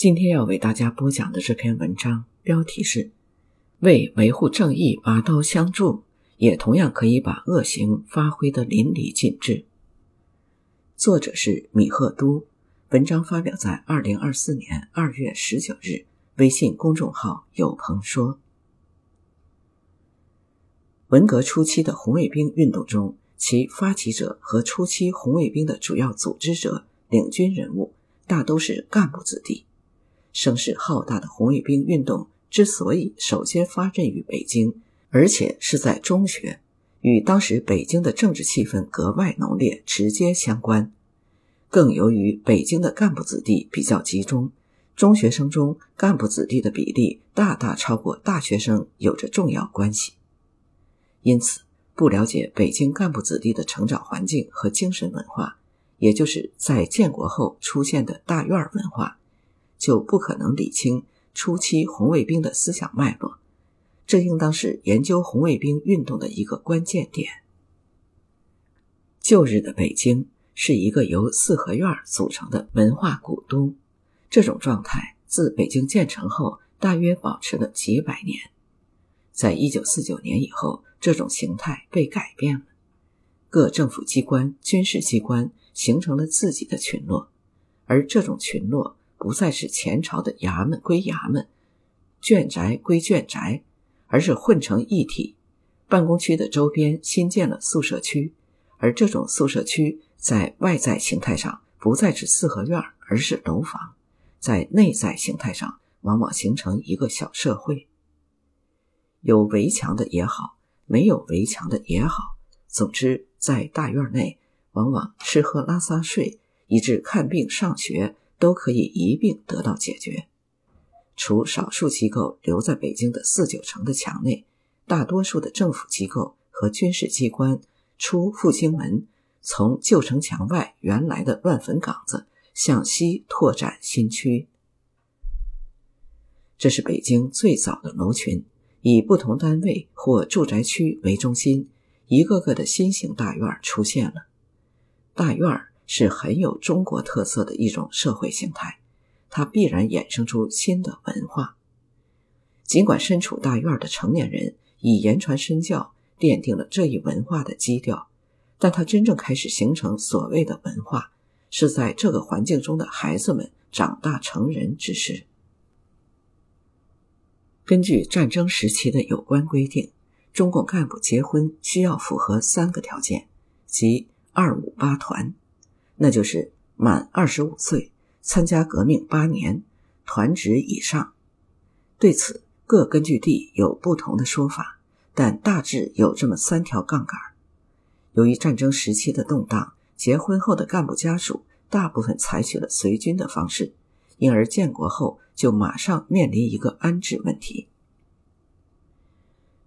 今天要为大家播讲的这篇文章标题是“为维护正义拔刀相助”，也同样可以把恶行发挥得淋漓尽致。作者是米赫都，文章发表在二零二四年二月十九日，微信公众号“有朋说”。文革初期的红卫兵运动中，其发起者和初期红卫兵的主要组织者、领军人物，大都是干部子弟。声势浩大的红卫兵运动之所以首先发轫于北京，而且是在中学，与当时北京的政治气氛格外浓烈直接相关。更由于北京的干部子弟比较集中，中学生中干部子弟的比例大大超过大学生，有着重要关系。因此，不了解北京干部子弟的成长环境和精神文化，也就是在建国后出现的大院文化。就不可能理清初期红卫兵的思想脉络，这应当是研究红卫兵运动的一个关键点。旧日的北京是一个由四合院组成的文化古都，这种状态自北京建成后大约保持了几百年。在一九四九年以后，这种形态被改变了，各政府机关、军事机关形成了自己的群落，而这种群落。不再是前朝的衙门归衙门，眷宅归眷宅，而是混成一体。办公区的周边新建了宿舍区，而这种宿舍区在外在形态上不再是四合院，而是楼房；在内在形态上，往往形成一个小社会。有围墙的也好，没有围墙的也好，总之，在大院内，往往吃喝拉撒睡，以致看病上学。都可以一并得到解决。除少数机构留在北京的四九城的墙内，大多数的政府机构和军事机关出复兴门，从旧城墙外原来的乱坟岗子向西拓展新区。这是北京最早的楼群，以不同单位或住宅区为中心，一个个的新型大院出现了。大院。是很有中国特色的一种社会形态，它必然衍生出新的文化。尽管身处大院的成年人以言传身教奠定了这一文化的基调，但它真正开始形成所谓的文化，是在这个环境中的孩子们长大成人之时。根据战争时期的有关规定，中共干部结婚需要符合三个条件，即“二五八团”。那就是满二十五岁，参加革命八年，团职以上。对此，各根据地有不同的说法，但大致有这么三条杠杆。由于战争时期的动荡，结婚后的干部家属大部分采取了随军的方式，因而建国后就马上面临一个安置问题。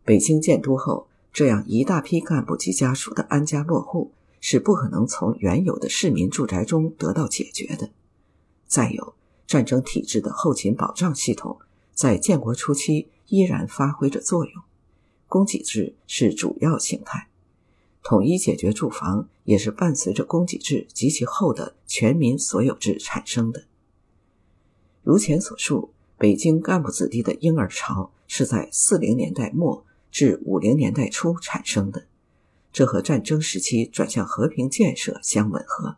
北京建都后，这样一大批干部及家属的安家落户。是不可能从原有的市民住宅中得到解决的。再有，战争体制的后勤保障系统在建国初期依然发挥着作用，供给制是主要形态，统一解决住房也是伴随着供给制及其后的全民所有制产生的。如前所述，北京干部子弟的婴儿潮是在四零年代末至五零年代初产生的。这和战争时期转向和平建设相吻合。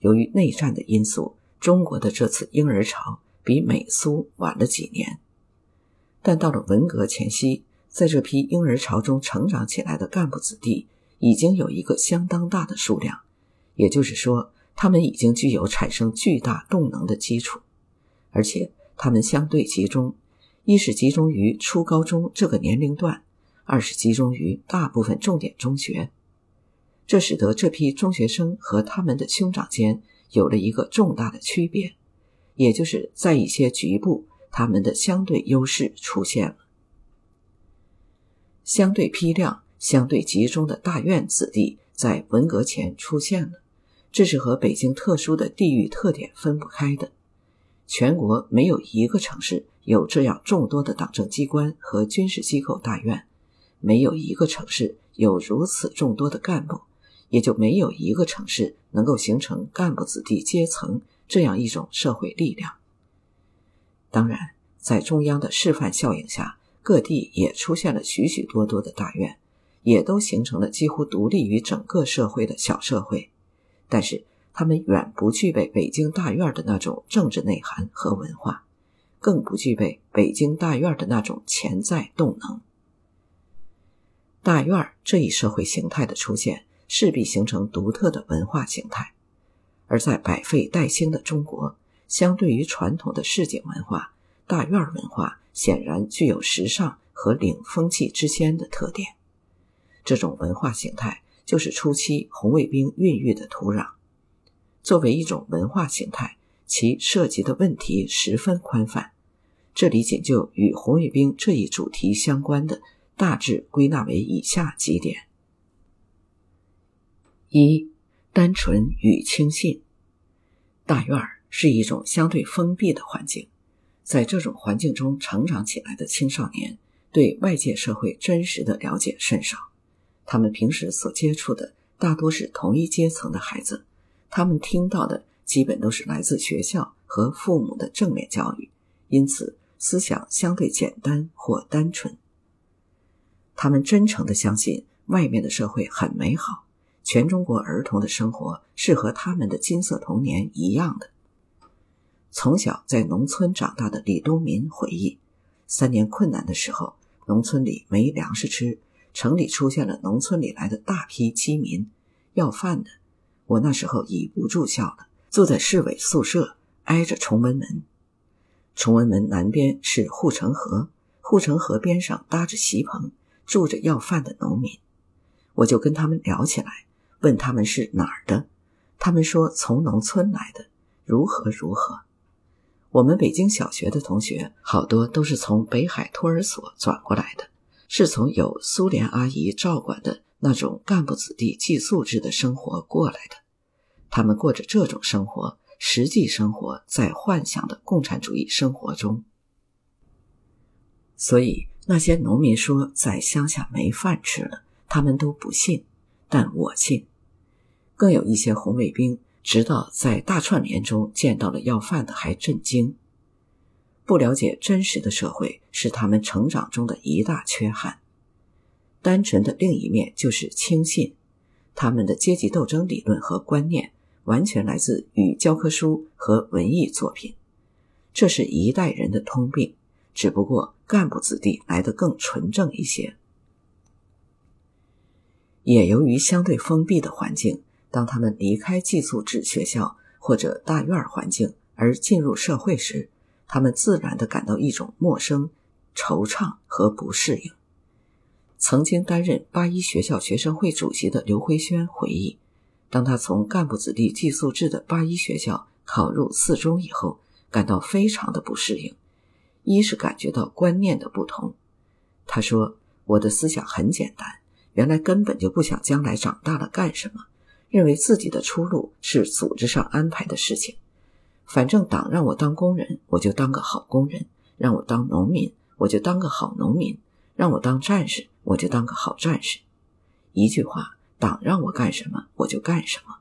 由于内战的因素，中国的这次婴儿潮比美苏晚了几年。但到了文革前夕，在这批婴儿潮中成长起来的干部子弟已经有一个相当大的数量，也就是说，他们已经具有产生巨大动能的基础，而且他们相对集中，一是集中于初高中这个年龄段。二是集中于大部分重点中学，这使得这批中学生和他们的兄长间有了一个重大的区别，也就是在一些局部，他们的相对优势出现了。相对批量、相对集中的大院子弟在文革前出现了，这是和北京特殊的地域特点分不开的。全国没有一个城市有这样众多的党政机关和军事机构大院。没有一个城市有如此众多的干部，也就没有一个城市能够形成干部子弟阶层这样一种社会力量。当然，在中央的示范效应下，各地也出现了许许多多的大院，也都形成了几乎独立于整个社会的小社会。但是，他们远不具备北京大院的那种政治内涵和文化，更不具备北京大院的那种潜在动能。大院这一社会形态的出现，势必形成独特的文化形态。而在百废待兴的中国，相对于传统的市井文化，大院文化显然具有时尚和领风气之先的特点。这种文化形态就是初期红卫兵孕育的土壤。作为一种文化形态，其涉及的问题十分宽泛。这里仅就与红卫兵这一主题相关的，大致归纳为以下几点：一、单纯与轻信。大院儿是一种相对封闭的环境，在这种环境中成长起来的青少年，对外界社会真实的了解甚少。他们平时所接触的大多是同一阶层的孩子。他们听到的基本都是来自学校和父母的正面教育，因此思想相对简单或单纯。他们真诚地相信外面的社会很美好，全中国儿童的生活是和他们的金色童年一样的。从小在农村长大的李东民回忆，三年困难的时候，农村里没粮食吃，城里出现了农村里来的大批饥民，要饭的。我那时候已不住校了，住在市委宿舍，挨着崇文门。崇文门南边是护城河，护城河边上搭着席棚，住着要饭的农民。我就跟他们聊起来，问他们是哪儿的，他们说从农村来的，如何如何。我们北京小学的同学好多都是从北海托儿所转过来的，是从有苏联阿姨照管的。那种干部子弟寄宿制的生活过来的，他们过着这种生活，实际生活在幻想的共产主义生活中。所以那些农民说在乡下没饭吃了，他们都不信，但我信。更有一些红卫兵，直到在大串联中见到了要饭的，还震惊。不了解真实的社会，是他们成长中的一大缺憾。单纯的另一面就是轻信，他们的阶级斗争理论和观念完全来自于教科书和文艺作品，这是一代人的通病。只不过干部子弟来得更纯正一些。也由于相对封闭的环境，当他们离开寄宿制学校或者大院环境而进入社会时，他们自然地感到一种陌生、惆怅和不适应。曾经担任八一学校学生会主席的刘辉轩回忆，当他从干部子弟寄宿制的八一学校考入四中以后，感到非常的不适应。一是感觉到观念的不同。他说：“我的思想很简单，原来根本就不想将来长大了干什么，认为自己的出路是组织上安排的事情。反正党让我当工人，我就当个好工人；让我当农民，我就当个好农民；让我当战士。”我就当个好战士，一句话，党让我干什么我就干什么。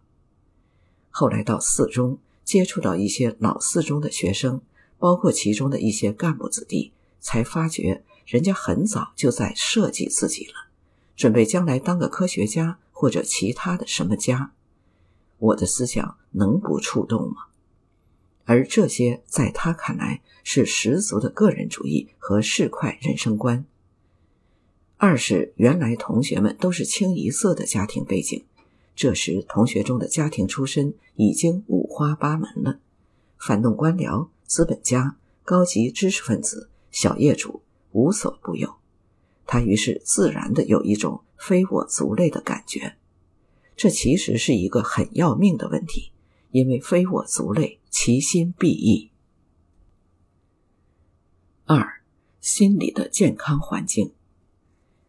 后来到四中，接触到一些老四中的学生，包括其中的一些干部子弟，才发觉人家很早就在设计自己了，准备将来当个科学家或者其他的什么家。我的思想能不触动吗？而这些在他看来是十足的个人主义和市侩人生观。二是原来同学们都是清一色的家庭背景，这时同学中的家庭出身已经五花八门了，反动官僚、资本家、高级知识分子、小业主无所不有。他于是自然的有一种非我族类的感觉，这其实是一个很要命的问题，因为非我族类其心必异。二，心理的健康环境。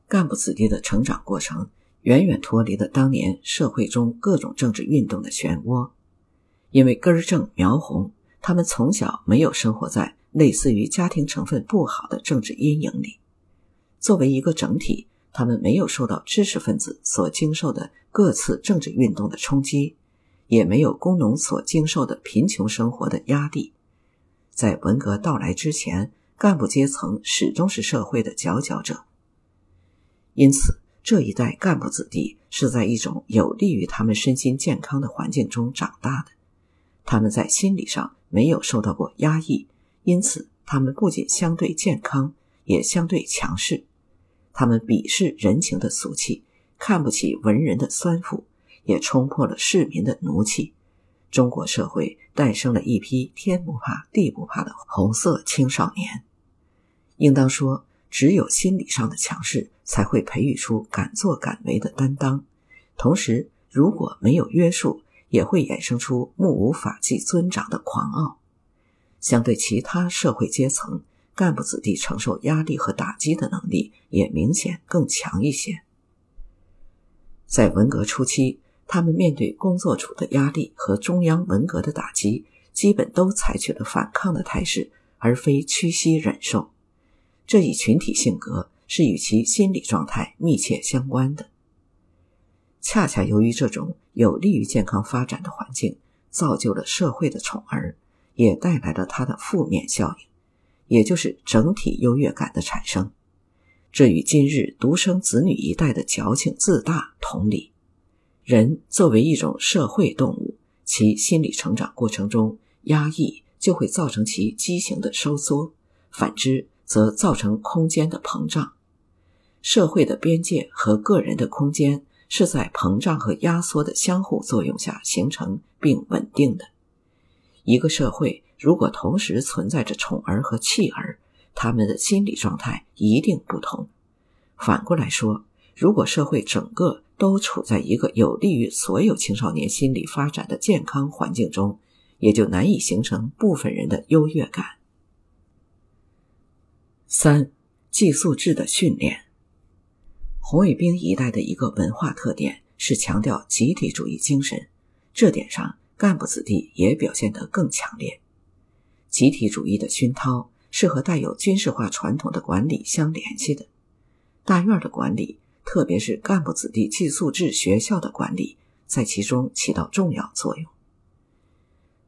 干部子弟的成长过程远远脱离了当年社会中各种政治运动的漩涡，因为根正苗红，他们从小没有生活在类似于家庭成分不好的政治阴影里。作为一个整体，他们没有受到知识分子所经受的各次政治运动的冲击，也没有工农所经受的贫穷生活的压力。在文革到来之前，干部阶层始终是社会的佼佼者。因此，这一代干部子弟是在一种有利于他们身心健康的环境中长大的，他们在心理上没有受到过压抑，因此他们不仅相对健康，也相对强势。他们鄙视人情的俗气，看不起文人的酸腐，也冲破了市民的奴气。中国社会诞生了一批天不怕地不怕的红色青少年。应当说，只有心理上的强势，才会培育出敢作敢为的担当。同时，如果没有约束，也会衍生出目无法纪尊长的狂傲。相对其他社会阶层，干部子弟承受压力和打击的能力也明显更强一些。在文革初期。他们面对工作组的压力和中央文革的打击，基本都采取了反抗的态势，而非屈膝忍受。这一群体性格是与其心理状态密切相关的。恰恰由于这种有利于健康发展的环境，造就了社会的宠儿，也带来了它的负面效应，也就是整体优越感的产生。这与今日独生子女一代的矫情自大同理。人作为一种社会动物，其心理成长过程中压抑就会造成其畸形的收缩，反之则造成空间的膨胀。社会的边界和个人的空间是在膨胀和压缩的相互作用下形成并稳定的。一个社会如果同时存在着宠儿和弃儿，他们的心理状态一定不同。反过来说，如果社会整个都处在一个有利于所有青少年心理发展的健康环境中，也就难以形成部分人的优越感。三、寄宿制的训练。红卫兵一代的一个文化特点是强调集体主义精神，这点上干部子弟也表现得更强烈。集体主义的熏陶是和带有军事化传统的管理相联系的，大院的管理。特别是干部子弟寄宿制学校的管理，在其中起到重要作用。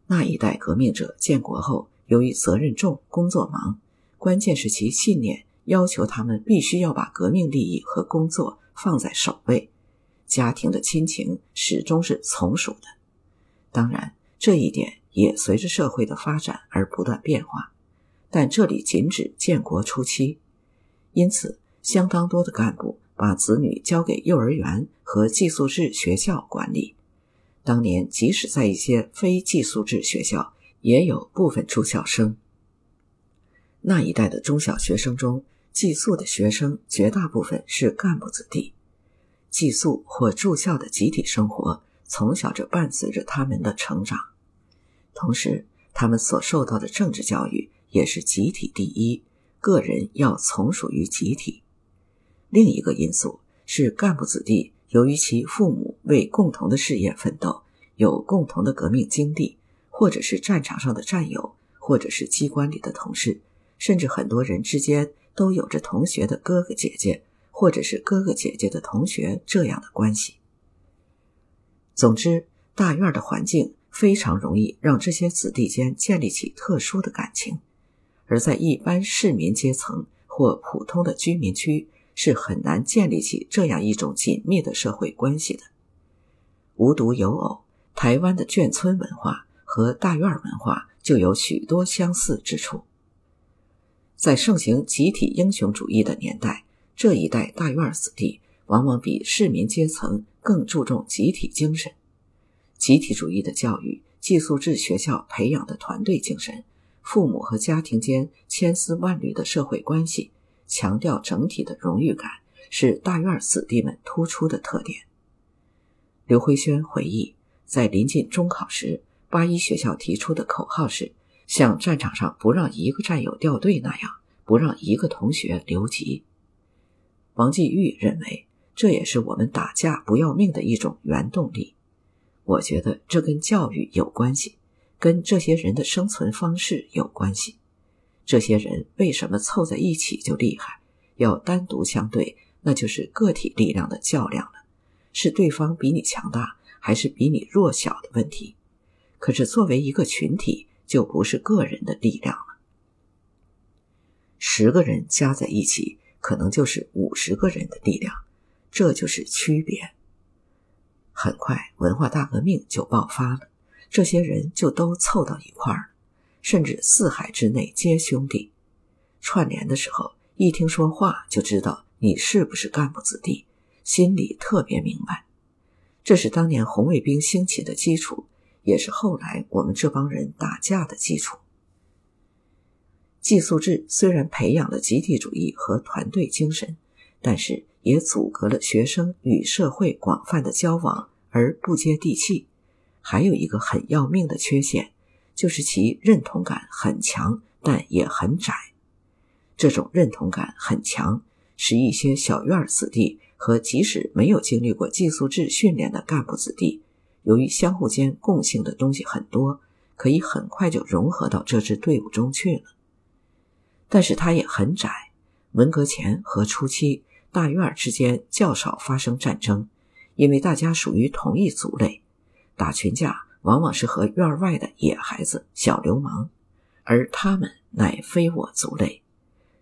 那一代革命者建国后，由于责任重、工作忙，关键是其信念要求他们必须要把革命利益和工作放在首位，家庭的亲情始终是从属的。当然，这一点也随着社会的发展而不断变化，但这里仅指建国初期，因此相当多的干部。把子女交给幼儿园和寄宿制学校管理。当年，即使在一些非寄宿制学校，也有部分住校生。那一代的中小学生中，寄宿的学生绝大部分是干部子弟。寄宿或住校的集体生活，从小就伴随着他们的成长。同时，他们所受到的政治教育也是集体第一，个人要从属于集体。另一个因素是，干部子弟由于其父母为共同的事业奋斗，有共同的革命经历，或者是战场上的战友，或者是机关里的同事，甚至很多人之间都有着同学的哥哥姐姐，或者是哥哥姐姐的同学这样的关系。总之，大院的环境非常容易让这些子弟间建立起特殊的感情，而在一般市民阶层或普通的居民区。是很难建立起这样一种紧密的社会关系的。无独有偶，台湾的眷村文化和大院文化就有许多相似之处。在盛行集体英雄主义的年代，这一代大院子弟往往比市民阶层更注重集体精神。集体主义的教育、寄宿制学校培养的团队精神、父母和家庭间千丝万缕的社会关系。强调整体的荣誉感是大院子弟们突出的特点。刘辉轩回忆，在临近中考时，八一学校提出的口号是：“像战场上不让一个战友掉队那样，不让一个同学留级。”王继玉认为，这也是我们打架不要命的一种原动力。我觉得这跟教育有关系，跟这些人的生存方式有关系。这些人为什么凑在一起就厉害？要单独相对，那就是个体力量的较量了，是对方比你强大还是比你弱小的问题。可是作为一个群体，就不是个人的力量了。十个人加在一起，可能就是五十个人的力量，这就是区别。很快，文化大革命就爆发了，这些人就都凑到一块儿，甚至四海之内皆兄弟。串联的时候，一听说话就知道你是不是干部子弟，心里特别明白。这是当年红卫兵兴起的基础，也是后来我们这帮人打架的基础。寄宿制虽然培养了集体主义和团队精神，但是也阻隔了学生与社会广泛的交往，而不接地气。还有一个很要命的缺陷，就是其认同感很强，但也很窄。这种认同感很强，使一些小院子弟和即使没有经历过寄宿制训练的干部子弟，由于相互间共性的东西很多，可以很快就融合到这支队伍中去了。但是它也很窄。文革前和初期，大院之间较少发生战争，因为大家属于同一族类，打群架往往是和院外的野孩子、小流氓，而他们乃非我族类。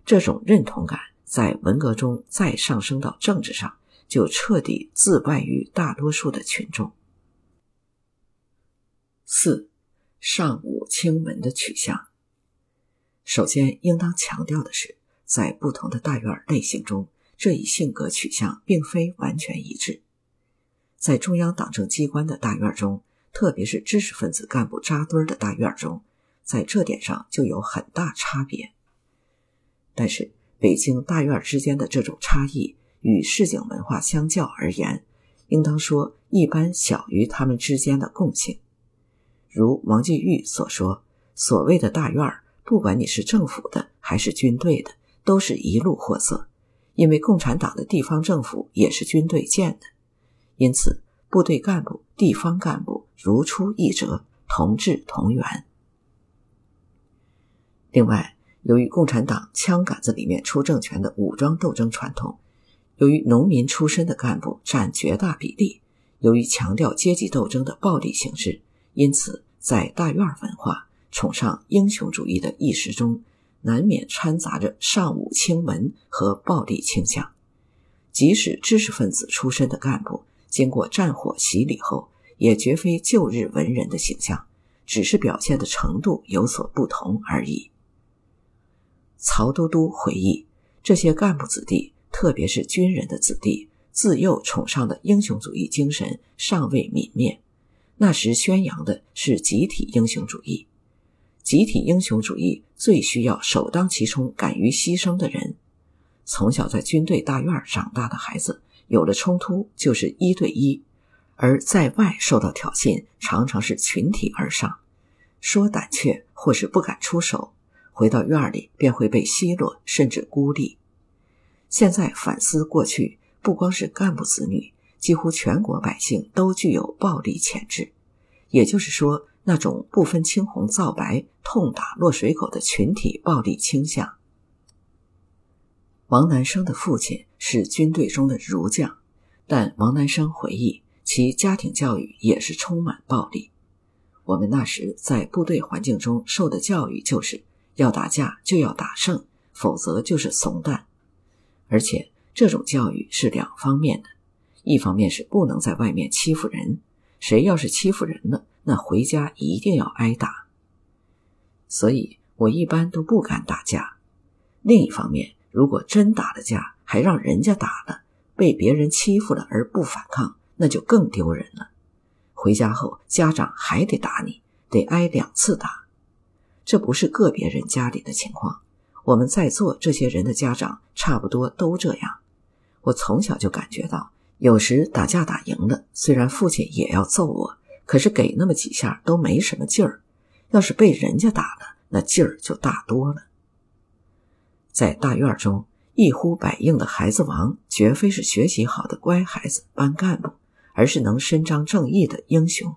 这种认同感在文革中再上升到政治上，就彻底自败于大多数的群众。四，上武清文的取向。首先，应当强调的是，在不同的大院类型中，这一性格取向并非完全一致。在中央党政机关的大院中，特别是知识分子干部扎堆的大院中，在这点上就有很大差别。但是，北京大院之间的这种差异与市井文化相较而言，应当说一般小于他们之间的共性。如王继玉所说：“所谓的大院，不管你是政府的还是军队的，都是一路货色，因为共产党的地方政府也是军队建的，因此部队干部、地方干部如出一辙，同志同源。另外。”由于共产党枪杆子里面出政权的武装斗争传统，由于农民出身的干部占绝大比例，由于强调阶级斗争的暴力形式，因此在大院文化崇尚英雄主义的意识中，难免掺杂着尚武轻文和暴力倾向。即使知识分子出身的干部，经过战火洗礼后，也绝非旧日文人的形象，只是表现的程度有所不同而已。曹都督回忆，这些干部子弟，特别是军人的子弟，自幼崇尚的英雄主义精神尚未泯灭。那时宣扬的是集体英雄主义，集体英雄主义最需要首当其冲、敢于牺牲的人。从小在军队大院长大的孩子，有了冲突就是一对一；而在外受到挑衅，常常是群体而上，说胆怯或是不敢出手。回到院里便会被奚落，甚至孤立。现在反思过去，不光是干部子女，几乎全国百姓都具有暴力潜质。也就是说，那种不分青红皂白、痛打落水狗的群体暴力倾向。王南生的父亲是军队中的儒将，但王南生回忆，其家庭教育也是充满暴力。我们那时在部队环境中受的教育就是。要打架就要打胜，否则就是怂蛋。而且这种教育是两方面的，一方面是不能在外面欺负人，谁要是欺负人了，那回家一定要挨打。所以我一般都不敢打架。另一方面，如果真打了架，还让人家打了，被别人欺负了而不反抗，那就更丢人了。回家后，家长还得打你，得挨两次打。这不是个别人家里的情况，我们在座这些人的家长差不多都这样。我从小就感觉到，有时打架打赢了，虽然父亲也要揍我，可是给那么几下都没什么劲儿；要是被人家打了，那劲儿就大多了。在大院中，一呼百应的孩子王，绝非是学习好的乖孩子、班干部，而是能伸张正义的英雄。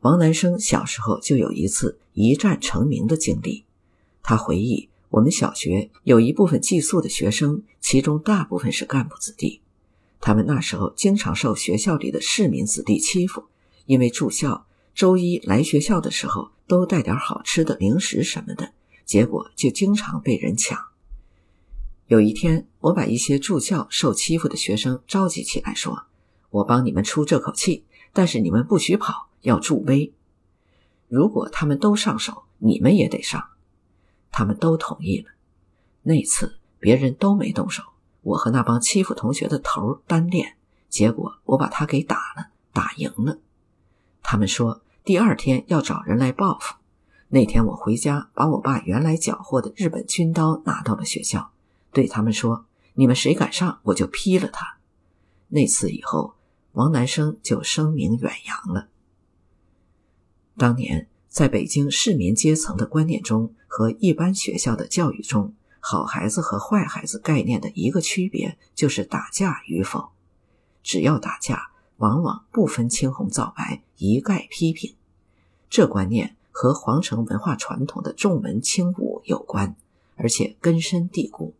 王南生小时候就有一次一战成名的经历。他回忆，我们小学有一部分寄宿的学生，其中大部分是干部子弟。他们那时候经常受学校里的市民子弟欺负，因为住校，周一来学校的时候都带点好吃的零食什么的，结果就经常被人抢。有一天，我把一些住校受欺负的学生召集起来，说：“我帮你们出这口气，但是你们不许跑，要助威。如果他们都上手，你们也得上。”他们都同意了。那次别人都没动手，我和那帮欺负同学的头单练，结果我把他给打了，打赢了。他们说。第二天要找人来报复。那天我回家，把我爸原来缴获的日本军刀拿到了学校，对他们说：“你们谁敢上，我就劈了他。”那次以后，王南生就声名远扬了。当年在北京市民阶层的观念中和一般学校的教育中，好孩子和坏孩子概念的一个区别就是打架与否。只要打架，往往不分青红皂白，一概批评。这观念和皇城文化传统的重文轻武有关，而且根深蒂固。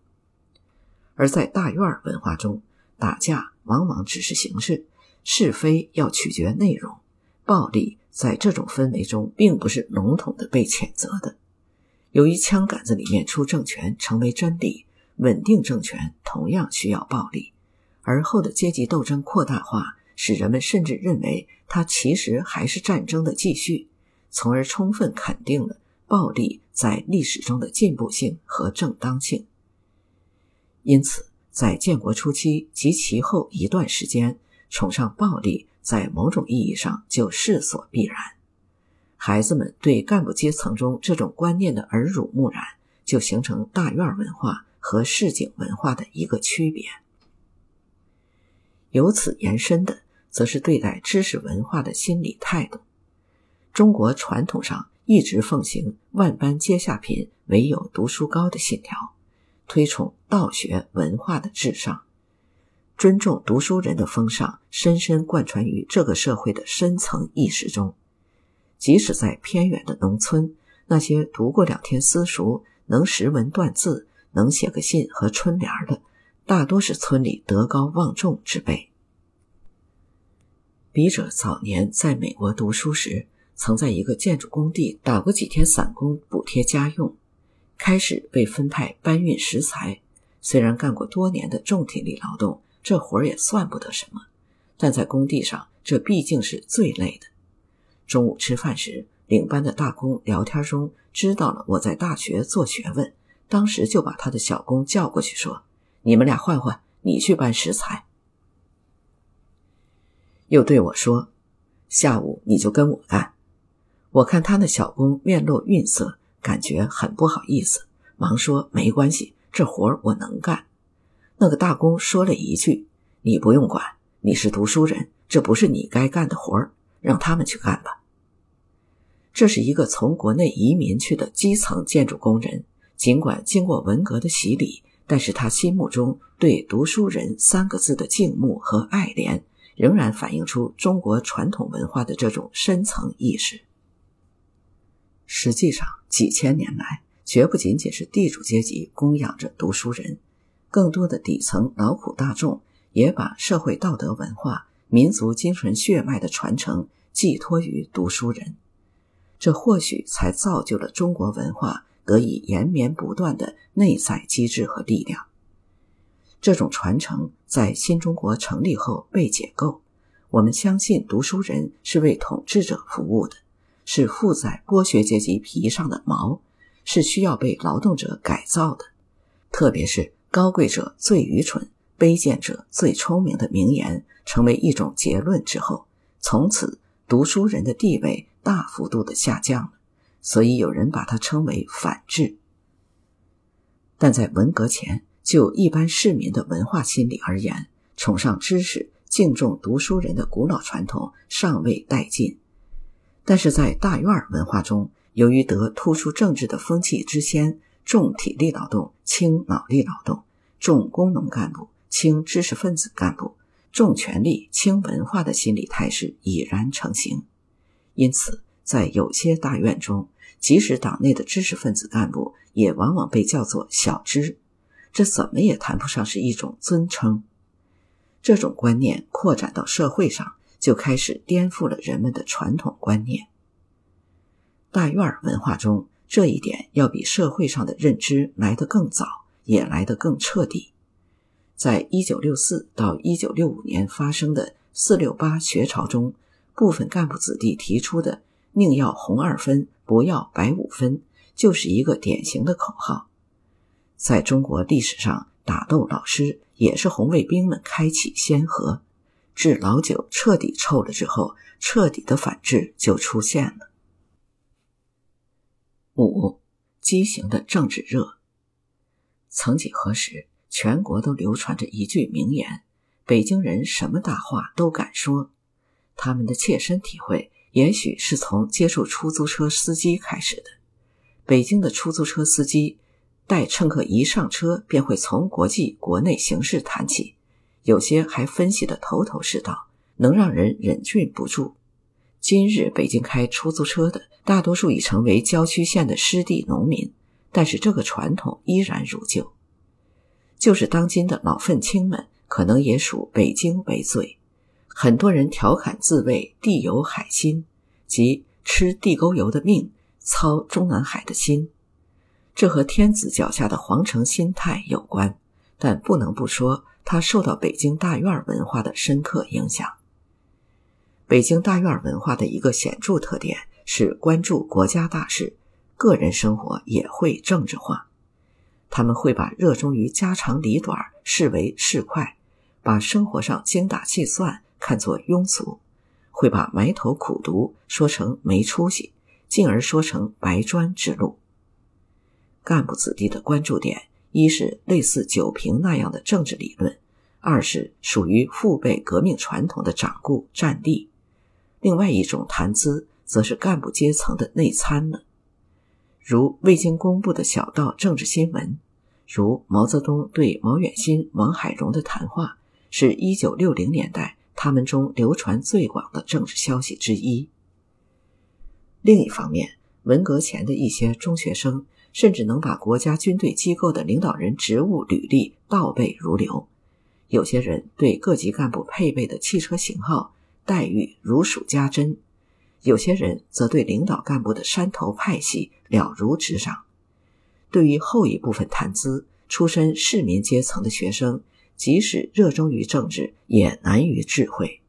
而在大院文化中，打架往往只是形式，是非要取决内容。暴力在这种氛围中，并不是笼统的被谴责的。由于枪杆子里面出政权成为真理，稳定政权同样需要暴力。而后的阶级斗争扩大化，使人们甚至认为它其实还是战争的继续。从而充分肯定了暴力在历史中的进步性和正当性。因此，在建国初期及其后一段时间，崇尚暴力在某种意义上就势所必然。孩子们对干部阶层中这种观念的耳濡目染，就形成大院文化和市井文化的一个区别。由此延伸的，则是对待知识文化的心理态度。中国传统上一直奉行“万般皆下品，唯有读书高”的信条，推崇道学文化的至上，尊重读书人的风尚深深贯穿于这个社会的深层意识中。即使在偏远的农村，那些读过两天私塾、能识文断字、能写个信和春联的，大多是村里德高望重之辈。笔者早年在美国读书时。曾在一个建筑工地打过几天散工补贴家用，开始被分派搬运石材。虽然干过多年的重体力劳动，这活儿也算不得什么，但在工地上，这毕竟是最累的。中午吃饭时，领班的大工聊天中知道了我在大学做学问，当时就把他的小工叫过去说：“你们俩换换，你去搬石材。”又对我说：“下午你就跟我干。”我看他那小工面露愠色，感觉很不好意思，忙说：“没关系，这活儿我能干。”那个大工说了一句：“你不用管，你是读书人，这不是你该干的活儿，让他们去干吧。”这是一个从国内移民去的基层建筑工人，尽管经过文革的洗礼，但是他心目中对“读书人”三个字的敬慕和爱怜，仍然反映出中国传统文化的这种深层意识。实际上，几千年来，绝不仅仅是地主阶级供养着读书人，更多的底层劳苦大众也把社会道德文化、民族精神血脉的传承寄托于读书人，这或许才造就了中国文化得以延绵不断的内在机制和力量。这种传承在新中国成立后被解构，我们相信读书人是为统治者服务的。是附在剥削阶级皮上的毛，是需要被劳动者改造的。特别是“高贵者最愚蠢，卑贱者最聪明”的名言成为一种结论之后，从此读书人的地位大幅度的下降了。所以有人把它称为反智。但在文革前，就一般市民的文化心理而言，崇尚知识、敬重读书人的古老传统尚未殆尽。但是在大院文化中，由于得突出政治的风气之先，重体力劳动轻脑力劳动，重工农干部轻知识分子干部，重权力轻文化的心理态势已然成型。因此，在有些大院中，即使党内的知识分子干部也往往被叫做小知，这怎么也谈不上是一种尊称。这种观念扩展到社会上。就开始颠覆了人们的传统观念。大院文化中，这一点要比社会上的认知来得更早，也来得更彻底。在一九六四到一九六五年发生的四六八学潮中，部分干部子弟提出的“宁要红二分，不要白五分”，就是一个典型的口号。在中国历史上，打斗老师也是红卫兵们开启先河，治老酒彻底臭了之后，彻底的反制就出现了。五，畸形的政治热。曾几何时。全国都流传着一句名言：“北京人什么大话都敢说。”他们的切身体会，也许是从接触出租车司机开始的。北京的出租车司机，待乘客一上车，便会从国际、国内形势谈起，有些还分析得头头是道，能让人忍俊不住。今日北京开出租车的，大多数已成为郊区县的湿地农民，但是这个传统依然如旧。就是当今的老愤青们，可能也属北京为最。很多人调侃自谓“地有海心”，即吃地沟油的命，操中南海的心。这和天子脚下的皇城心态有关，但不能不说，他受到北京大院文化的深刻影响。北京大院文化的一个显著特点是关注国家大事，个人生活也会政治化。他们会把热衷于家长里短视为市侩，把生活上精打细算看作庸俗，会把埋头苦读说成没出息，进而说成白砖之路。干部子弟的关注点，一是类似九评那样的政治理论，二是属于父辈革命传统的掌故战地，另外一种谈资，则是干部阶层的内参了。如未经公布的小道政治新闻，如毛泽东对毛远新、王海荣的谈话，是一九六零年代他们中流传最广的政治消息之一。另一方面，文革前的一些中学生，甚至能把国家军队机构的领导人职务履历倒背如流，有些人对各级干部配备的汽车型号、待遇如数家珍。有些人则对领导干部的山头派系了如指掌。对于后一部分谈资，出身市民阶层的学生，即使热衷于政治，也难于智慧，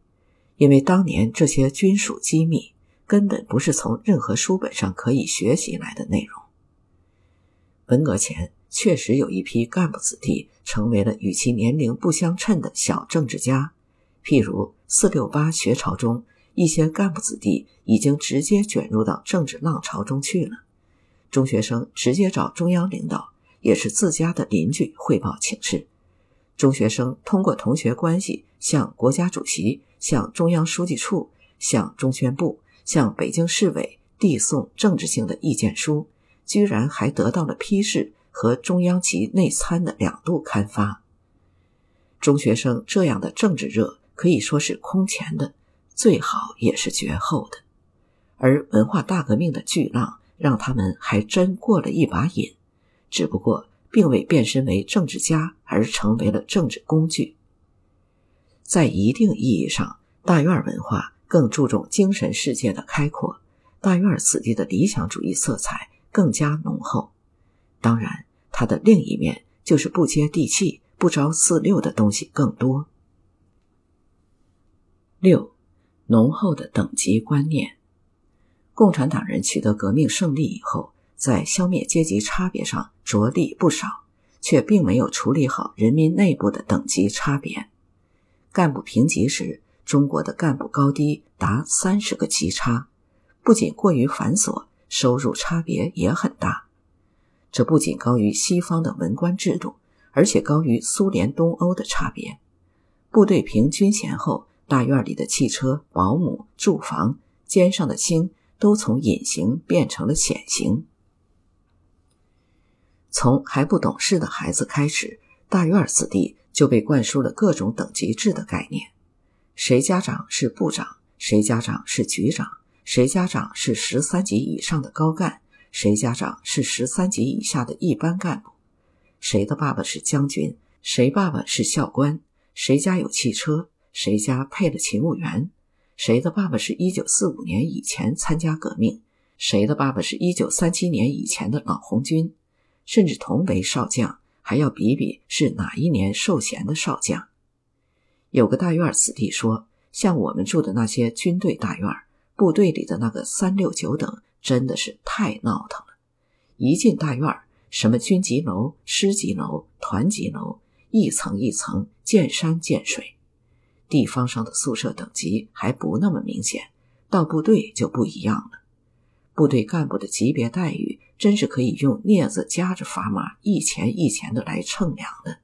因为当年这些军属机密，根本不是从任何书本上可以学习来的内容。文革前，确实有一批干部子弟成为了与其年龄不相称的小政治家，譬如四六八学潮中。一些干部子弟已经直接卷入到政治浪潮中去了。中学生直接找中央领导，也是自家的邻居汇报请示。中学生通过同学关系向国家主席、向中央书记处、向中宣部、向北京市委递送政治性的意见书，居然还得到了批示和中央级内参的两度刊发。中学生这样的政治热可以说是空前的。最好也是绝后的，而文化大革命的巨浪让他们还真过了一把瘾，只不过并未变身为政治家，而成为了政治工具。在一定意义上，大院文化更注重精神世界的开阔，大院子弟的理想主义色彩更加浓厚。当然，它的另一面就是不接地气、不着四六的东西更多。六。浓厚的等级观念。共产党人取得革命胜利以后，在消灭阶级差别上着力不少，却并没有处理好人民内部的等级差别。干部评级时，中国的干部高低达三十个级差，不仅过于繁琐，收入差别也很大。这不仅高于西方的文官制度，而且高于苏联东欧的差别。部队评军衔后。大院里的汽车、保姆、住房、肩上的星，都从隐形变成了显形。从还不懂事的孩子开始，大院子弟就被灌输了各种等级制的概念：谁家长是部长，谁家长是局长，谁家长是十三级以上的高干，谁家长是十三级以下的一般干部，谁的爸爸是将军，谁爸爸是校官，谁家有汽车。谁家配了勤务员？谁的爸爸是一九四五年以前参加革命，谁的爸爸是一九三七年以前的老红军，甚至同为少将，还要比比是哪一年授衔的少将。有个大院子弟说：“像我们住的那些军队大院，部队里的那个三六九等，真的是太闹腾了。一进大院，什么军级楼、师级楼、团级楼，一层一层，见山见水。”地方上的宿舍等级还不那么明显，到部队就不一样了。部队干部的级别待遇真是可以用镊子夹着砝码一钱一钱的来称量的。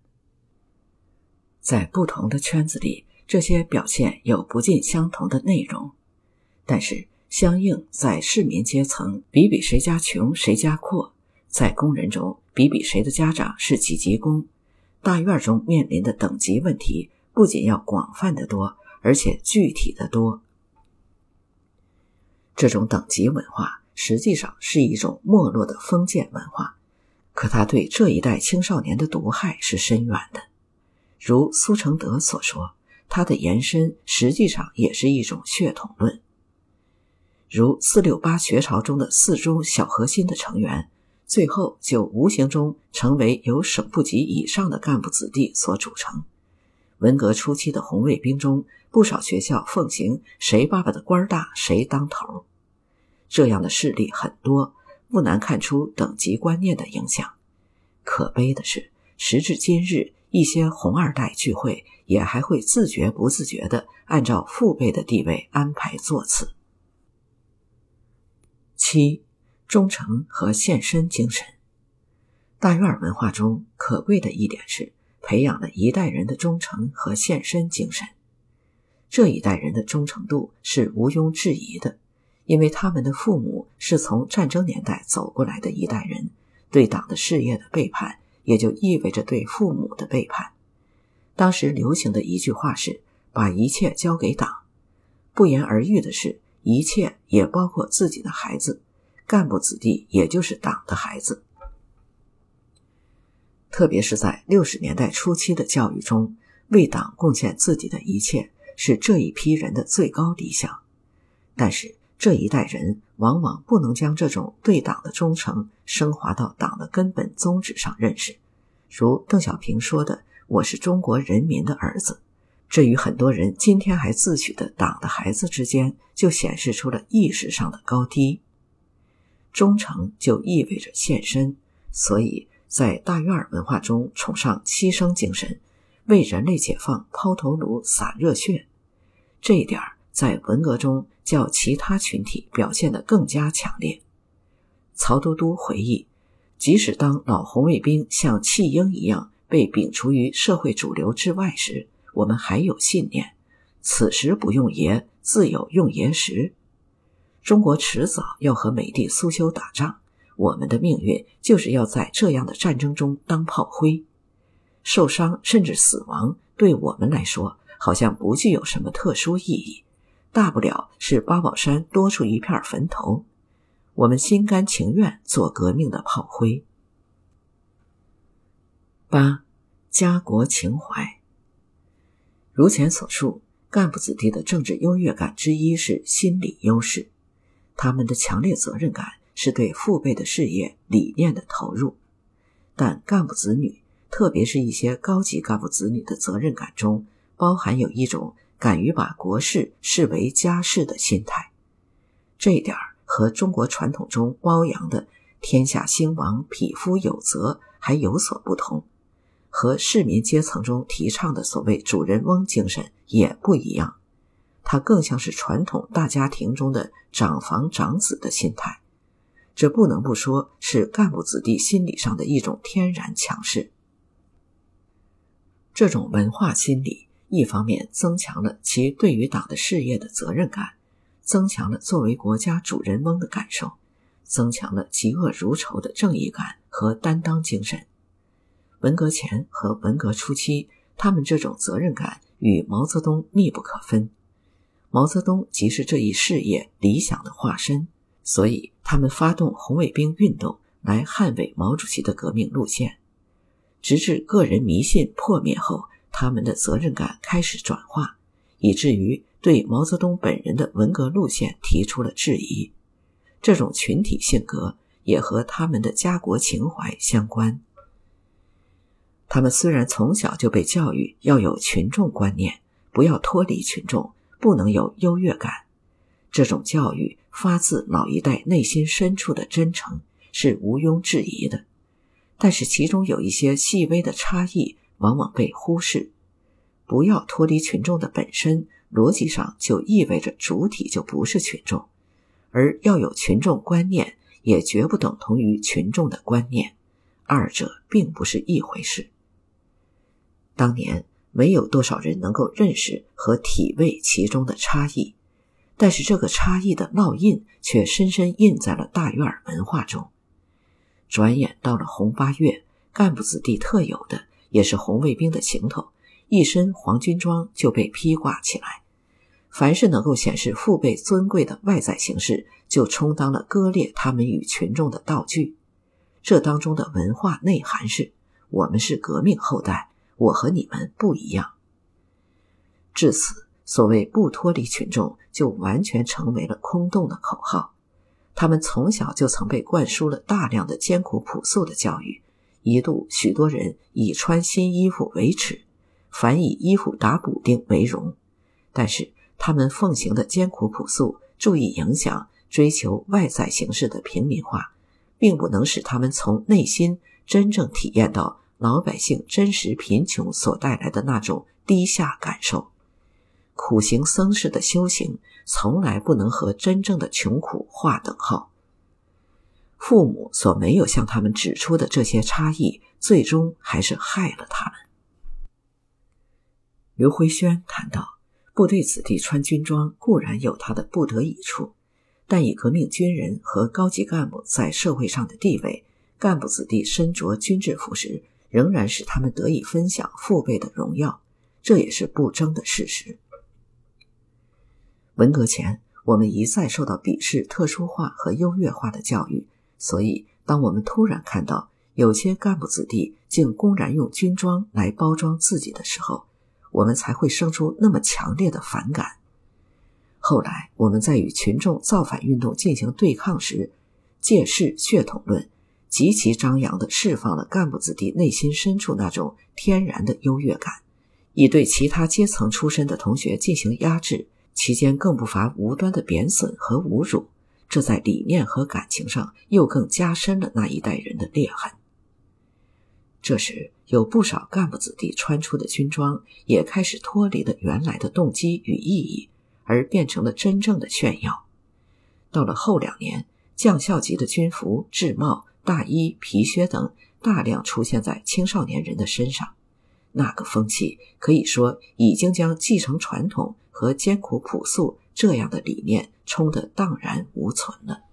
在不同的圈子里，这些表现有不尽相同的内容，但是相应在市民阶层比比谁家穷谁家阔，在工人中比比谁的家长是几级工，大院中面临的等级问题。不仅要广泛的多，而且具体的多。这种等级文化实际上是一种没落的封建文化，可它对这一代青少年的毒害是深远的。如苏承德所说，它的延伸实际上也是一种血统论。如四六八学潮中的四中小核心的成员，最后就无形中成为由省部级以上的干部子弟所组成。文革初期的红卫兵中，不少学校奉行“谁爸爸的官大，谁当头”，这样的事例很多，不难看出等级观念的影响。可悲的是，时至今日，一些红二代聚会也还会自觉不自觉地按照父辈的地位安排座次。七，忠诚和献身精神，大院文化中可贵的一点是。培养了一代人的忠诚和献身精神，这一代人的忠诚度是毋庸置疑的，因为他们的父母是从战争年代走过来的一代人，对党的事业的背叛，也就意味着对父母的背叛。当时流行的一句话是：“把一切交给党。”不言而喻的是，一切也包括自己的孩子，干部子弟也就是党的孩子。特别是在六十年代初期的教育中，为党贡献自己的一切是这一批人的最高理想。但是这一代人往往不能将这种对党的忠诚升华到党的根本宗旨上认识。如邓小平说的：“我是中国人民的儿子。”这与很多人今天还自诩的党的孩子之间，就显示出了意识上的高低。忠诚就意味着献身，所以。在大院文化中崇尚牺牲精神，为人类解放抛头颅洒热血，这一点在文革中较其他群体表现得更加强烈。曹都督回忆，即使当老红卫兵像弃婴一样被摒除于社会主流之外时，我们还有信念：此时不用爷，自有用爷时。中国迟早要和美帝苏修打仗。我们的命运就是要在这样的战争中当炮灰，受伤甚至死亡，对我们来说好像不具有什么特殊意义，大不了是八宝山多出一片坟头，我们心甘情愿做革命的炮灰。八，家国情怀。如前所述，干部子弟的政治优越感之一是心理优势，他们的强烈责任感。是对父辈的事业理念的投入，但干部子女，特别是一些高级干部子女的责任感中，包含有一种敢于把国事视为家事的心态。这一点和中国传统中褒扬的“天下兴亡，匹夫有责”还有所不同，和市民阶层中提倡的所谓“主人翁精神”也不一样。它更像是传统大家庭中的长房长子的心态。这不能不说是干部子弟心理上的一种天然强势。这种文化心理，一方面增强了其对于党的事业的责任感，增强了作为国家主人翁的感受，增强了嫉恶如仇的正义感和担当精神。文革前和文革初期，他们这种责任感与毛泽东密不可分。毛泽东即是这一事业理想的化身。所以，他们发动红卫兵运动来捍卫毛主席的革命路线，直至个人迷信破灭后，他们的责任感开始转化，以至于对毛泽东本人的文革路线提出了质疑。这种群体性格也和他们的家国情怀相关。他们虽然从小就被教育要有群众观念，不要脱离群众，不能有优越感，这种教育发自老一代内心深处的真诚，是毋庸置疑的。但是其中有一些细微的差异，往往被忽视。不要脱离群众的本身逻辑上就意味着主体就不是群众，而要有群众观念，也绝不等同于群众的观念，二者并不是一回事。当年没有多少人能够认识和体味其中的差异，但是这个差异的烙印却深深印在了大院文化中。转眼到了红八月，干部子弟特有的，也是红卫兵的行头。一身黄军装就被披挂起来，凡是能够显示父辈尊贵的外在形式，就充当了割裂他们与群众的道具。这当中的文化内涵是：我们是革命后代，我和你们不一样。至此，所谓不脱离群众，就完全成为了空洞的口号。他们从小就曾被灌输了大量的艰苦朴素的教育，一度许多人以穿新衣服为耻。凡以衣服打补丁为荣，但是他们奉行的艰苦朴素、注意影响、追求外在形式的平民化，并不能使他们从内心真正体验到老百姓真实贫穷所带来的那种低下感受。苦行僧式的修行，从来不能和真正的穷苦划等号。父母所没有向他们指出的这些差异，最终还是害了他们。刘辉轩谈到，部队子弟穿军装固然有他的不得已处，但以革命军人和高级干部在社会上的地位，干部子弟身着军制服时，仍然使他们得以分享父辈的荣耀，这也是不争的事实。文革前，我们一再受到鄙视、特殊化和优越化的教育，所以当我们突然看到有些干部子弟竟公然用军装来包装自己的时候，我们才会生出那么强烈的反感。后来，我们在与群众造反运动进行对抗时，借势血统论，极其张扬地释放了干部子弟内心深处那种天然的优越感，以对其他阶层出身的同学进行压制，期间更不乏无端的贬损和侮辱，这在理念和感情上又更加深了那一代人的裂痕。这时，有不少干部子弟穿出的军装也开始脱离了原来的动机与意义，而变成了真正的炫耀。到了后两年，将校级的军服、制帽、大衣、皮靴等大量出现在青少年人的身上，那个风气可以说已经将继承传统和艰苦朴素这样的理念冲得荡然无存了。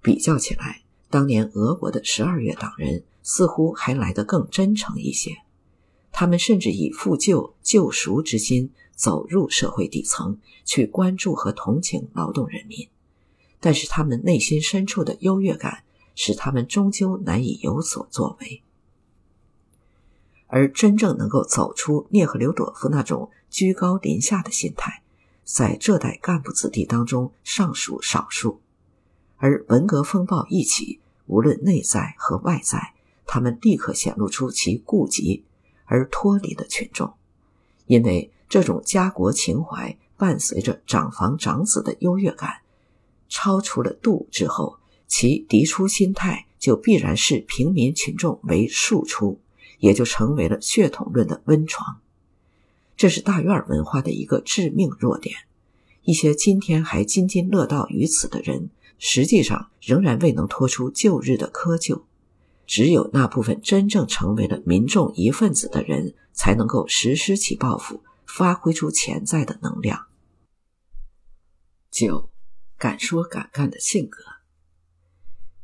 比较起来。当年俄国的十二月党人似乎还来得更真诚一些，他们甚至以复旧救赎之心走入社会底层，去关注和同情劳动人民。但是他们内心深处的优越感，使他们终究难以有所作为。而真正能够走出聂赫留朵夫那种居高临下的心态，在这代干部子弟当中尚属少数。而文革风暴一起，无论内在和外在，他们立刻显露出其顾及而脱离的群众，因为这种家国情怀伴随着长房长子的优越感，超出了度之后，其嫡出心态就必然视平民群众为庶出，也就成为了血统论的温床。这是大院文化的一个致命弱点。一些今天还津津乐道于此的人。实际上仍然未能脱出旧日的窠臼，只有那部分真正成为了民众一份子的人，才能够实施起抱负，发挥出潜在的能量。九，敢说敢干的性格。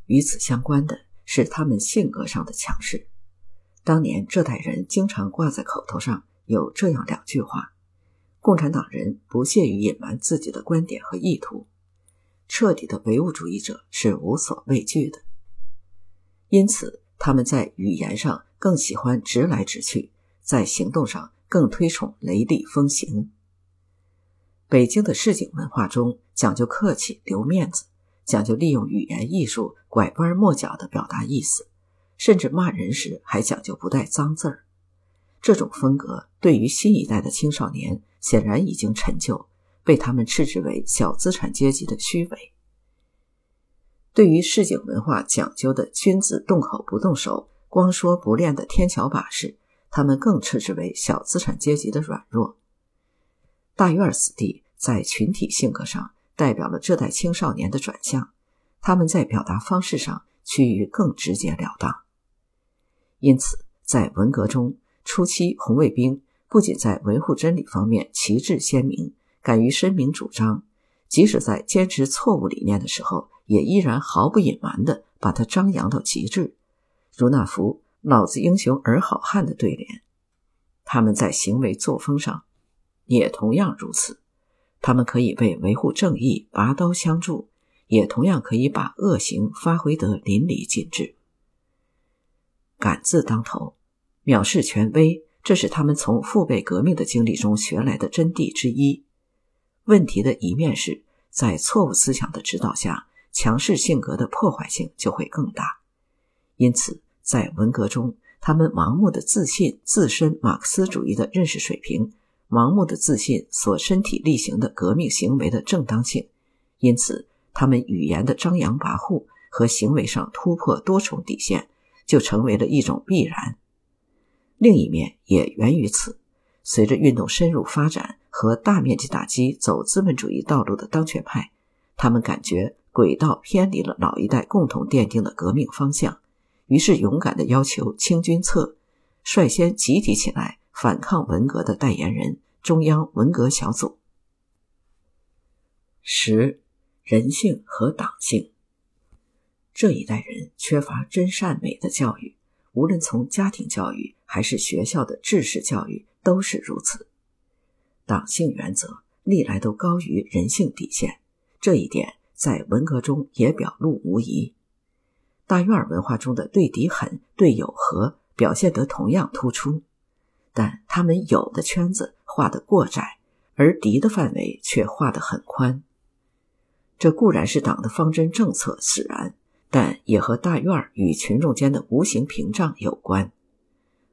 与此相关的是他们性格上的强势。当年这代人经常挂在口头上有这样两句话：共产党人不屑于隐瞒自己的观点和意图。彻底的唯物主义者是无所畏惧的，因此他们在语言上更喜欢直来直去，在行动上更推崇雷厉风行。北京的市井文化中讲究客气、留面子，讲究利用语言艺术拐弯抹角地表达意思，甚至骂人时还讲究不带脏字儿。这种风格对于新一代的青少年显然已经陈旧，被他们斥之为小资产阶级的虚伪。对于市井文化讲究的君子动口不动手、光说不练的天桥把式，他们更斥之为小资产阶级的软弱。大院子弟在群体性格上代表了这代青少年的转向，他们在表达方式上趋于更直截了当。因此，在文革中初期，红卫兵不仅在维护真理方面旗帜鲜明，敢于申明主张，即使在坚持错误理念的时候，也依然毫不隐瞒地把它张扬到极致，如那幅“老子英雄儿好汉”的对联。他们在行为作风上。也同样如此，他们可以为维护正义拔刀相助，也同样可以把恶行发挥得淋漓尽致。敢字当头，藐视权威，这是他们从父辈革命的经历中学来的真谛之一。问题的一面是，在错误思想的指导下，强势性格的破坏性就会更大。因此，在文革中，他们盲目的自信自身马克思主义的认识水平。盲目的自信所身体力行的革命行为的正当性，因此他们语言的张扬跋扈和行为上突破多重底线，就成为了一种必然。另一面也源于此，随着运动深入发展和大面积打击走资本主义道路的当权派，他们感觉轨道偏离了老一代共同奠定的革命方向，于是勇敢地要求清君侧，率先集体起来。反抗文革的代言人，中央文革小组。十，人性和党性。这一代人缺乏真善美的教育，无论从家庭教育还是学校的知识教育都是如此。党性原则历来都高于人性底线，这一点在文革中也表露无遗。大院文化中的对敌狠、对友和表现得同样突出。但他们有的圈子画得过窄，而敌的范围却画得很宽。这固然是党的方针政策使然，但也和大院与群众间的无形屏障有关。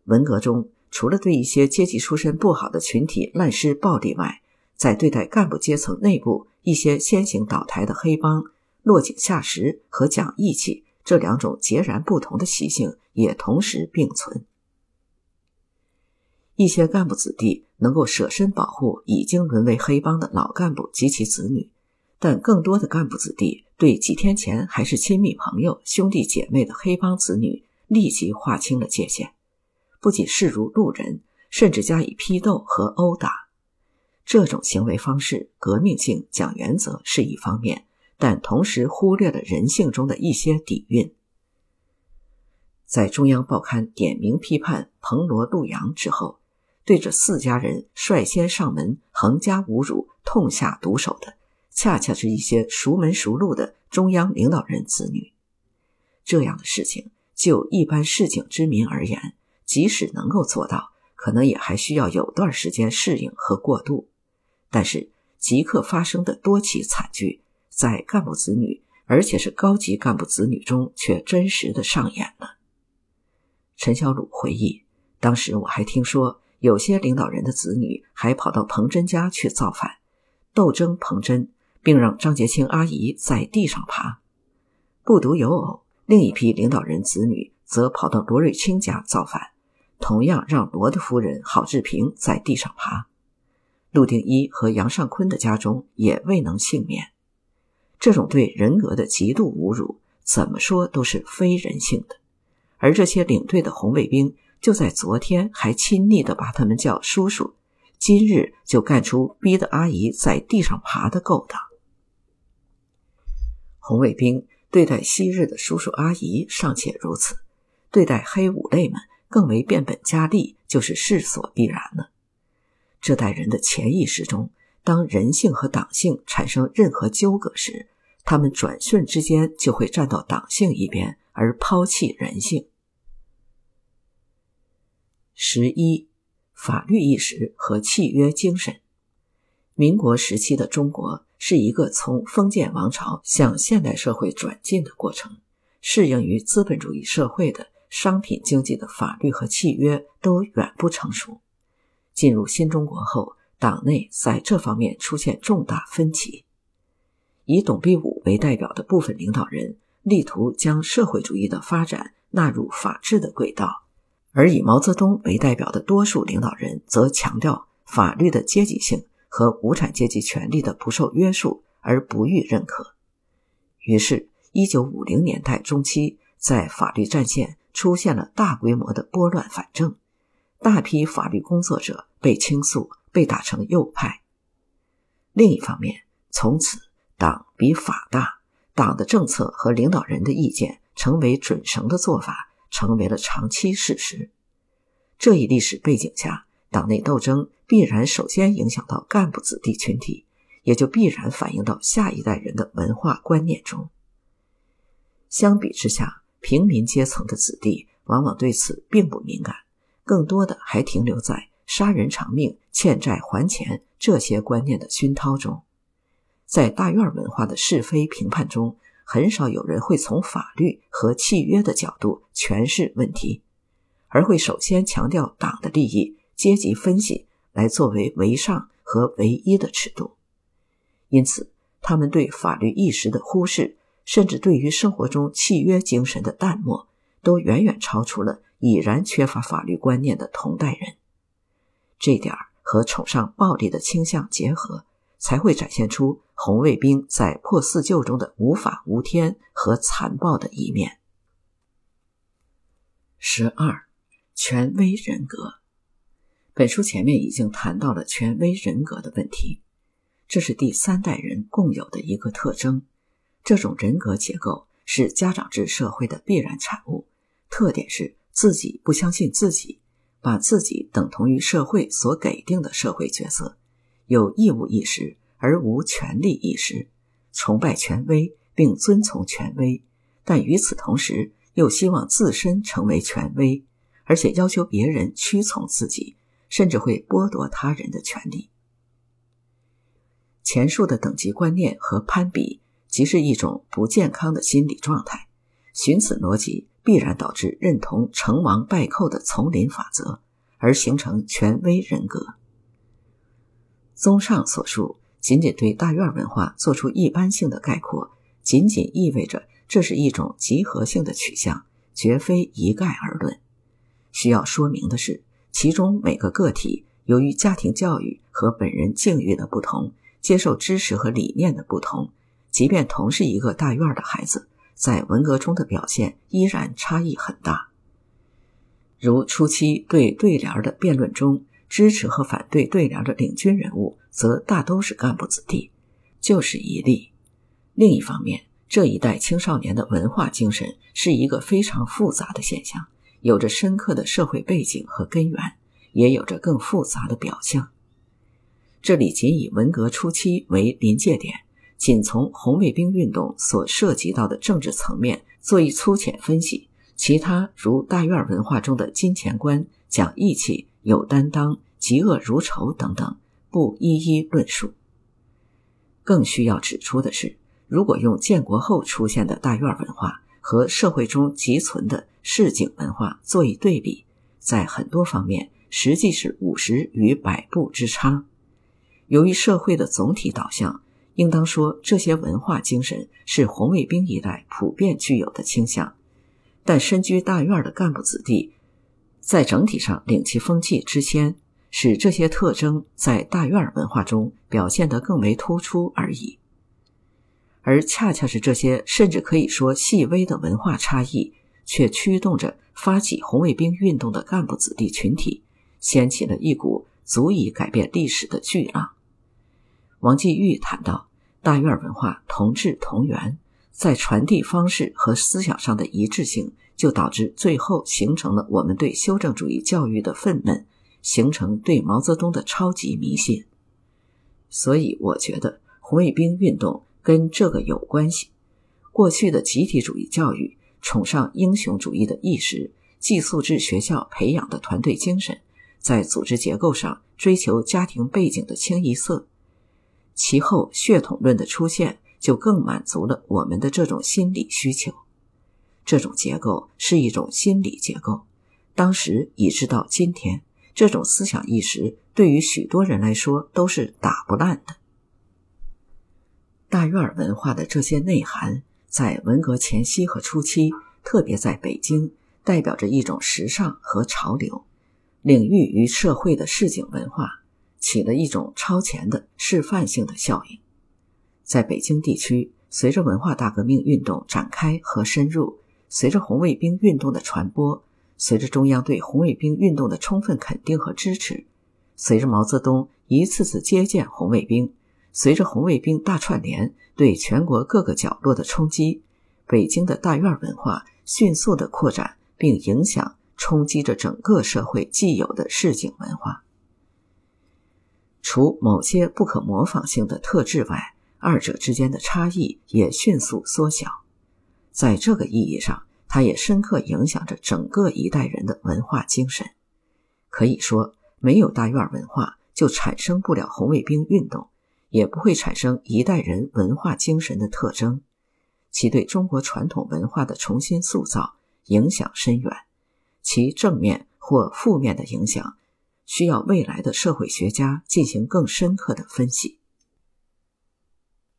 文革中，除了对一些阶级出身不好的群体滥施暴力外，在对待干部阶层内部一些先行倒台的黑帮，落井下石和讲义气这两种截然不同的习性也同时并存。一些干部子弟能够舍身保护已经沦为黑帮的老干部及其子女，但更多的干部子弟对几天前还是亲密朋友、兄弟姐妹的黑帮子女立即划清了界限，不仅视如路人，甚至加以批斗和殴打。这种行为方式，革命性、讲原则是一方面，但同时忽略了人性中的一些底蕴。在中央报刊点名批判彭罗陆杨之后。对这四家人率先上门横加侮辱、痛下毒手的，恰恰是一些熟门熟路的中央领导人子女。这样的事情，就一般市井之民而言，即使能够做到，可能也还需要有段时间适应和过渡。但是，即刻发生的多起惨剧，在干部子女，而且是高级干部子女中，却真实的上演了。陈小鲁回忆，当时我还听说。有些领导人的子女还跑到彭真家去造反，斗争彭真，并让张洁清阿姨在地上爬。不独有偶，另一批领导人子女则跑到罗瑞卿家造反，同样让罗的夫人郝志平在地上爬。陆定一和杨尚昆的家中也未能幸免。这种对人格的极度侮辱，怎么说都是非人性的。而这些领队的红卫兵。就在昨天还亲昵地把他们叫叔叔，今日就干出逼得阿姨在地上爬的勾当。红卫兵对待昔日的叔叔阿姨尚且如此，对待黑五类们更为变本加厉，就是势所必然了。这代人的潜意识中，当人性和党性产生任何纠葛时，他们转瞬之间就会站到党性一边，而抛弃人性。十一，法律意识和契约精神。民国时期的中国是一个从封建王朝向现代社会转进的过程，适应于资本主义社会的商品经济的法律和契约都远不成熟。进入新中国后，党内在这方面出现重大分歧。以董必武为代表的部分领导人力图将社会主义的发展纳入法治的轨道，而以毛泽东为代表的多数领导人则强调法律的阶级性和无产阶级权力的不受约束，而不予认可。于是，一九五零年代中期，在法律战线出现了大规模的拨乱反正，大批法律工作者被倾诉，被打成右派。另一方面，从此。党比法大，党的政策和领导人的意见成为准绳的做法，成为了长期事实。这一历史背景下，党内斗争必然首先影响到干部子弟群体，也就必然反映到下一代人的文化观念中。相比之下，平民阶层的子弟往往对此并不敏感，更多的还停留在杀人偿命、欠债还钱这些观念的熏陶中。在大院文化的是非评判中，很少有人会从法律和契约的角度诠释问题，而会首先强调党的利益、阶级分析来作为唯上和唯一的尺度。因此，他们对法律意识的忽视，甚至对于生活中契约精神的淡漠，都远远超出了已然缺乏法律观念的同代人。这点和崇尚暴力的倾向结合。才会展现出红卫兵在破四旧中的无法无天和残暴的一面。十二，权威人格。本书前面已经谈到了权威人格的问题，这是第三代人共有的一个特征。这种人格结构是家长制社会的必然产物，特点是自己不相信自己，把自己等同于社会所给定的社会角色。有义务意识而无权利意识，崇拜权威并遵从权威，但与此同时又希望自身成为权威，而且要求别人屈从自己，甚至会剥夺他人的权利。前述的等级观念和攀比，即是一种不健康的心理状态。循此逻辑，必然导致认同成王败寇的丛林法则，而形成权威人格。综上所述，仅仅对大院文化做出一般性的概括，仅仅意味着这是一种集合性的取向，绝非一概而论。需要说明的是，其中每个个体由于家庭教育和本人境遇的不同，接受知识和理念的不同，即便同是一个大院的孩子，在文革中的表现依然差异很大。如初期对对联的辩论中。支持和反对对联的领军人物，则大都是干部子弟，就是一例。另一方面，这一代青少年的文化精神是一个非常复杂的现象，有着深刻的社会背景和根源，也有着更复杂的表象。这里仅以文革初期为临界点，仅从红卫兵运动所涉及到的政治层面做一粗浅分析，其他如大院文化中的金钱观、讲义气。有担当、嫉恶如仇等等，不一一论述。更需要指出的是，如果用建国后出现的大院文化和社会中积存的市井文化做一对比，在很多方面实际是五十与百步之差。由于社会的总体导向，应当说这些文化精神是红卫兵一代普遍具有的倾向，但身居大院的干部子弟。在整体上领其风气之先，使这些特征在大院文化中表现得更为突出而已。而恰恰是这些甚至可以说细微的文化差异，却驱动着发起红卫兵运动的干部子弟群体，掀起了一股足以改变历史的巨浪。王继玉谈到，大院文化同治同源，在传递方式和思想上的一致性。就导致最后形成了我们对修正主义教育的愤懑，形成对毛泽东的超级迷信。所以，我觉得红卫兵运动跟这个有关系。过去的集体主义教育崇尚英雄主义的意识，寄宿制学校培养的团队精神，在组织结构上追求家庭背景的清一色，其后血统论的出现就更满足了我们的这种心理需求。这种结构是一种心理结构，当时以致到今天，这种思想意识对于许多人来说都是打不烂的。大院文化的这些内涵，在文革前夕和初期，特别在北京，代表着一种时尚和潮流。领域与社会的市井文化起了一种超前的示范性的效应。在北京地区，随着文化大革命运动展开和深入，随着红卫兵运动的传播，随着中央对红卫兵运动的充分肯定和支持，随着毛泽东一次次接见红卫兵，随着红卫兵大串联对全国各个角落的冲击，北京的大院文化迅速的扩展并影响。冲击着整个社会既有的市井文化，除某些不可模仿性的特质外，二者之间的差异也迅速缩小。在这个意义上，它也深刻影响着整个一代人的文化精神。可以说，没有大院文化，就产生不了红卫兵运动，也不会产生一代人文化精神的特征。其对中国传统文化的重新塑造，影响深远。其正面或负面的影响，需要未来的社会学家进行更深刻的分析。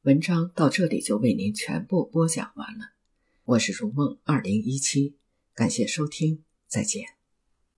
文章到这里就为您全部播讲完了，我是如梦二零一七，感谢收听，再见。